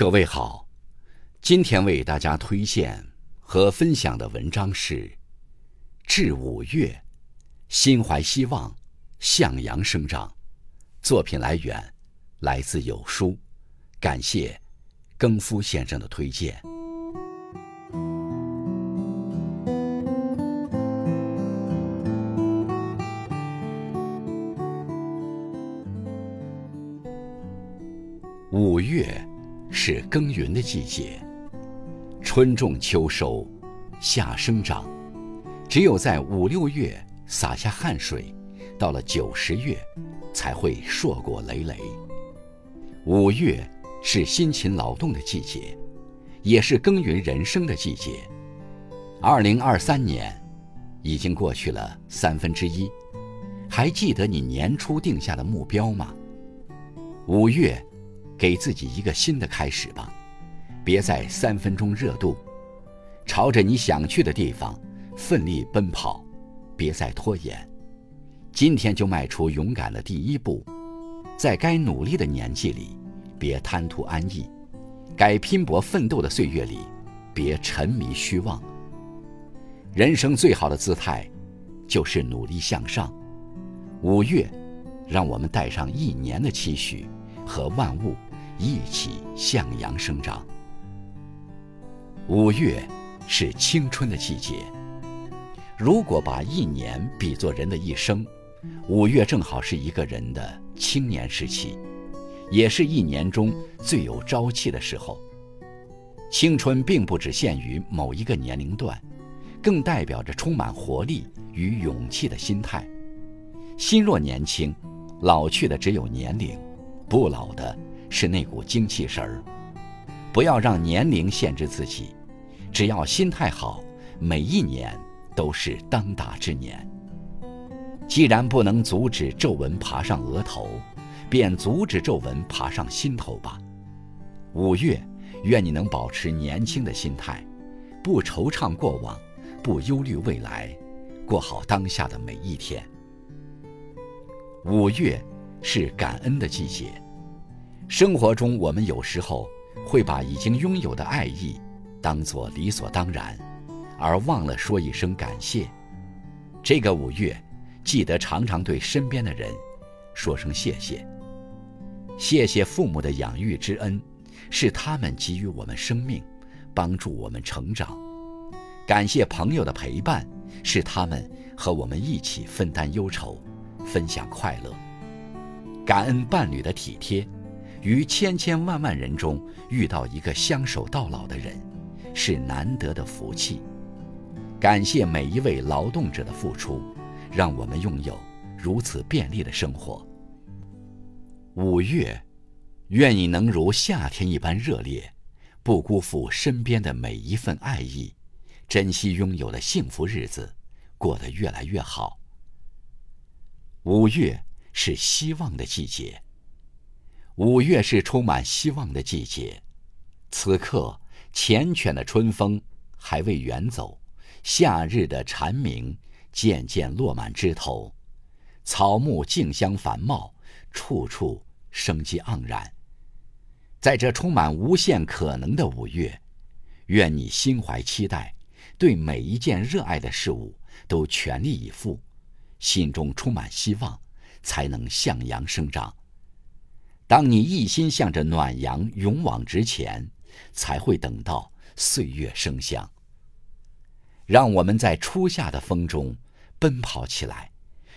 各位好，今天为大家推荐和分享的文章是《致五月》，心怀希望，向阳生长。作品来源来自有书，感谢更夫先生的推荐。五月。是耕耘的季节，春种秋收，夏生长。只有在五六月洒下汗水，到了九十月，才会硕果累累。五月是辛勤劳动的季节，也是耕耘人生的季节。二零二三年已经过去了三分之一，还记得你年初定下的目标吗？五月。给自己一个新的开始吧，别再三分钟热度，朝着你想去的地方奋力奔跑，别再拖延，今天就迈出勇敢的第一步，在该努力的年纪里，别贪图安逸，该拼搏奋斗的岁月里，别沉迷虚妄。人生最好的姿态，就是努力向上。五月，让我们带上一年的期许和万物。一起向阳生长。五月是青春的季节。如果把一年比作人的一生，五月正好是一个人的青年时期，也是一年中最有朝气的时候。青春并不只限于某一个年龄段，更代表着充满活力与勇气的心态。心若年轻，老去的只有年龄，不老的。是那股精气神儿，不要让年龄限制自己，只要心态好，每一年都是当打之年。既然不能阻止皱纹爬上额头，便阻止皱纹爬上心头吧。五月，愿你能保持年轻的心态，不惆怅过往，不忧虑未来，过好当下的每一天。五月是感恩的季节。生活中，我们有时候会把已经拥有的爱意当作理所当然，而忘了说一声感谢。这个五月，记得常常对身边的人说声谢谢。谢谢父母的养育之恩，是他们给予我们生命，帮助我们成长；感谢朋友的陪伴，是他们和我们一起分担忧愁，分享快乐；感恩伴侣的体贴。于千千万万人中遇到一个相守到老的人，是难得的福气。感谢每一位劳动者的付出，让我们拥有如此便利的生活。五月，愿你能如夏天一般热烈，不辜负身边的每一份爱意，珍惜拥有的幸福日子，过得越来越好。五月是希望的季节。五月是充满希望的季节，此刻缱绻的春风还未远走，夏日的蝉鸣渐渐落满枝头，草木竞相繁茂，处处生机盎然。在这充满无限可能的五月，愿你心怀期待，对每一件热爱的事物都全力以赴，心中充满希望，才能向阳生长。当你一心向着暖阳勇往直前，才会等到岁月生香。让我们在初夏的风中奔跑起来，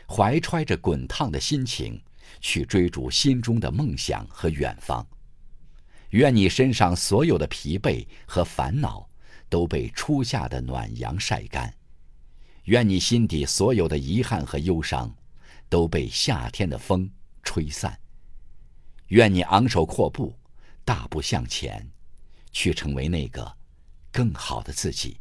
怀揣着滚烫的心情去追逐心中的梦想和远方。愿你身上所有的疲惫和烦恼都被初夏的暖阳晒干，愿你心底所有的遗憾和忧伤都被夏天的风吹散。愿你昂首阔步，大步向前，去成为那个更好的自己。